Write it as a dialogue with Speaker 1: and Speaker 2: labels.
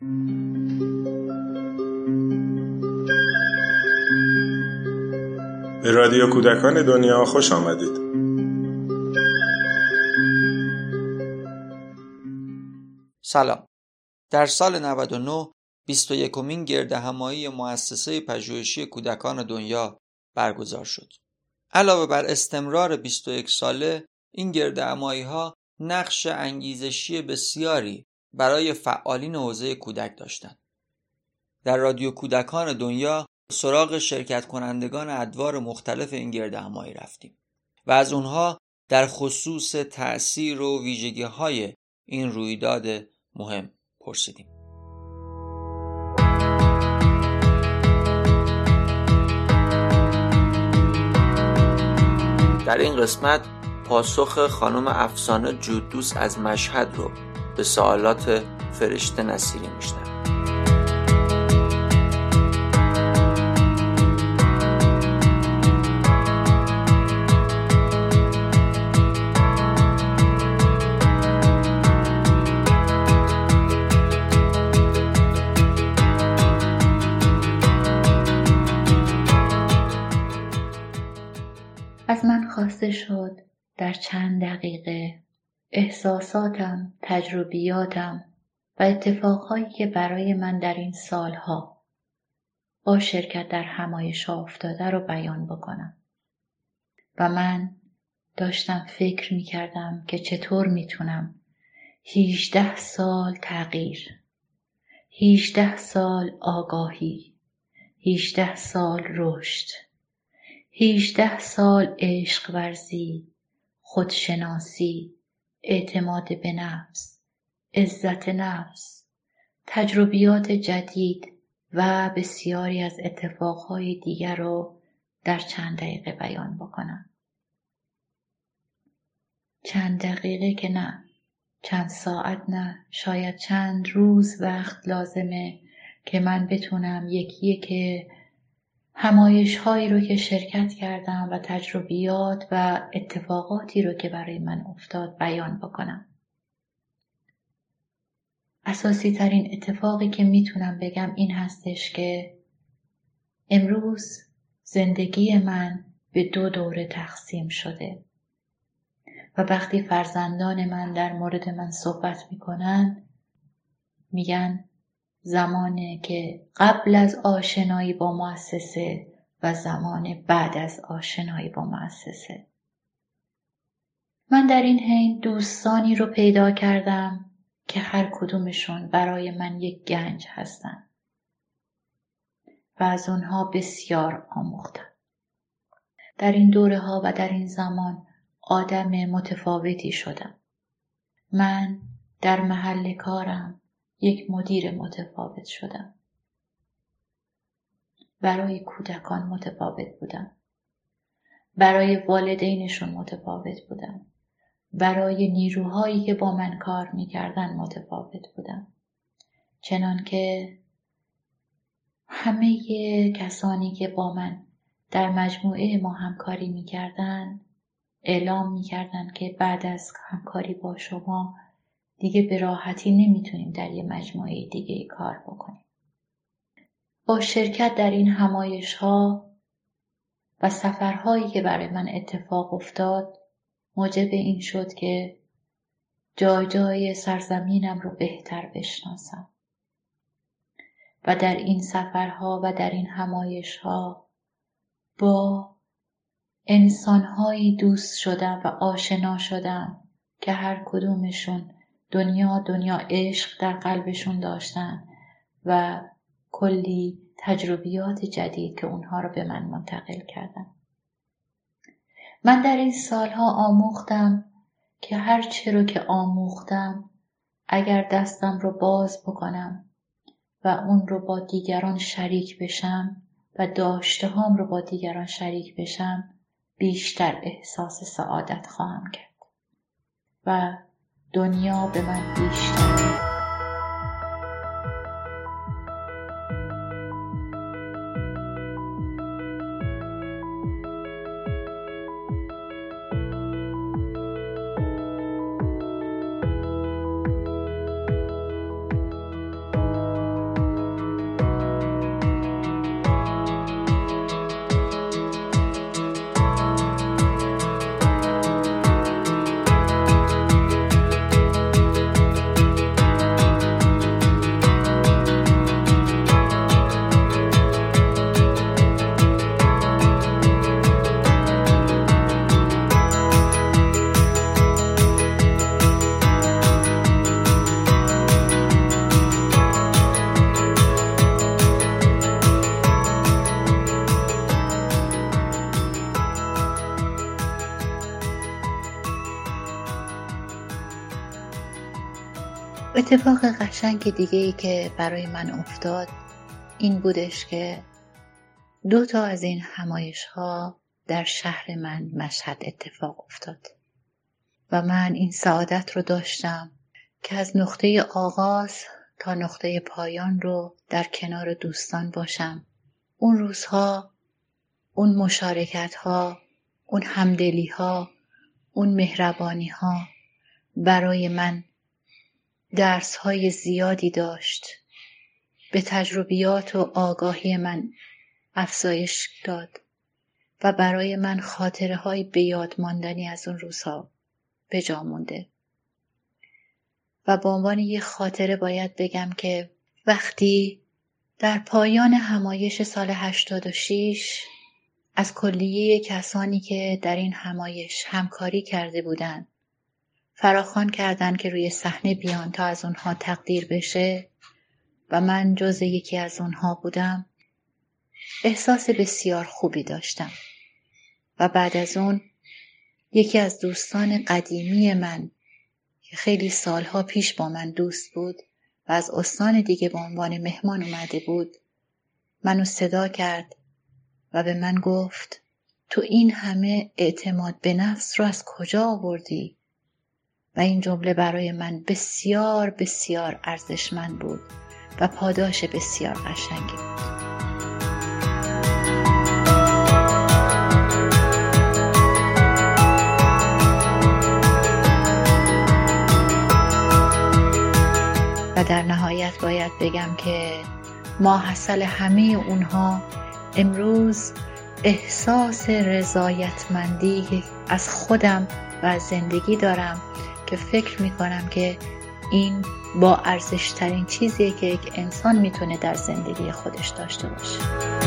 Speaker 1: به رادیو کودکان دنیا خوش آمدید
Speaker 2: سلام در سال 99 21 مین گرد همایی مؤسسه پژوهشی کودکان دنیا برگزار شد. علاوه بر استمرار 21 ساله این گرد همایی ها نقش انگیزشی بسیاری برای فعالین حوزه کودک داشتند. در رادیو کودکان دنیا سراغ شرکت کنندگان ادوار مختلف این گرد همایی رفتیم و از اونها در خصوص تأثیر و ویژگی های این رویداد مهم پرسیدیم. در این قسمت پاسخ خانم افسانه جودوس از مشهد رو به سوالات فرشته نصیری میشنم
Speaker 3: از من خواسته شد در چند دقیقه. احساساتم، تجربیاتم و اتفاقهایی که برای من در این سالها با شرکت در همایش افتاده رو بیان بکنم. و من داشتم فکر می کردم که چطور می‌تونم هیچده سال تغییر هیچده سال آگاهی هیچده سال رشد هیچده سال عشق ورزی خودشناسی اعتماد به نفس عزت نفس تجربیات جدید و بسیاری از اتفاقهای دیگر رو در چند دقیقه بیان بکنم. چند دقیقه که نه چند ساعت نه شاید چند روز وقت لازمه که من بتونم یکیه که همایش هایی رو که شرکت کردم و تجربیات و اتفاقاتی رو که برای من افتاد بیان بکنم. اساسی ترین اتفاقی که می‌تونم بگم این هستش که امروز زندگی من به دو دوره تقسیم شده و وقتی فرزندان من در مورد من صحبت می‌کنن میگن زمانی که قبل از آشنایی با مؤسسه و زمان بعد از آشنایی با مؤسسه. من در این حین دوستانی رو پیدا کردم که هر کدومشون برای من یک گنج هستن و از اونها بسیار آموختم در این دوره ها و در این زمان آدم متفاوتی شدم. من در محل کارم یک مدیر متفاوت شدم. برای کودکان متفاوت بودم. برای والدینشون متفاوت بودم. برای نیروهایی که با من کار می‌کردن متفاوت بودم. چنان که همه کسانی که با من در مجموعه ما همکاری می‌کردن اعلام می‌کردن که بعد از همکاری با شما دیگه به راحتی نمی‌تونیم در یه مجموعه دیگه کار بکنیم. با شرکت در این همایش ها و سفرهایی که برای من اتفاق افتاد موجب این شد که جای جای سرزمینم رو بهتر بشناسم و در این سفرها و در این همایش ها با انسانهایی دوست شدم و آشنا شدم که هر کدومشون دنیا دنیا عشق در قلبشون داشتن و کلی تجربیات جدید که اونها رو به من منتقل کردن. من در این سالها آموختم که هر چه رو که آموختم اگر دستم رو باز بکنم و اون رو با دیگران شریک بشم و داشته هم رو با دیگران شریک بشم بیشتر احساس سعادت خواهم کرد. و دنیا به من بیشتر اتفاق قشنگ دیگه ای که برای من افتاد این بودش که دو تا از این همایش ها در شهر من مشهد اتفاق افتاد و من این سعادت رو داشتم که از نقطه آغاز تا نقطه پایان رو در کنار دوستان باشم. اون روزها اون مشارکت ها اون همدلی ها اون مهربانی ها برای من درس های زیادی داشت. به تجربیات و آگاهی من افزایش داد و برای من خاطره های به ماندنی از اون روزها به جا مونده. و به عنوان یه خاطره باید بگم که وقتی در پایان همایش سال 86 از کلیه کسانی که در این همایش همکاری کرده بودند فراخوان کردند که روی صحنه بیان تا از اونها تقدیر بشه و من جز یکی از اونها بودم احساس بسیار خوبی داشتم و بعد از اون یکی از دوستان قدیمی من که خیلی سالها پیش با من دوست بود و از استان دیگه به عنوان مهمان اومده بود منو صدا کرد و به من گفت تو این همه اعتماد به نفس رو از کجا آوردی؟ این جمله برای من بسیار بسیار ارزشمند بود و پاداش بسیار قشنگی بود. و در نهایت باید بگم که ما حاصل همه اونها امروز احساس رضایتمندی از خودم و زندگی دارم که فکر می کنم که این با ارزش ترین چیزیه که یک انسان می‌تونه در زندگی خودش داشته باشه.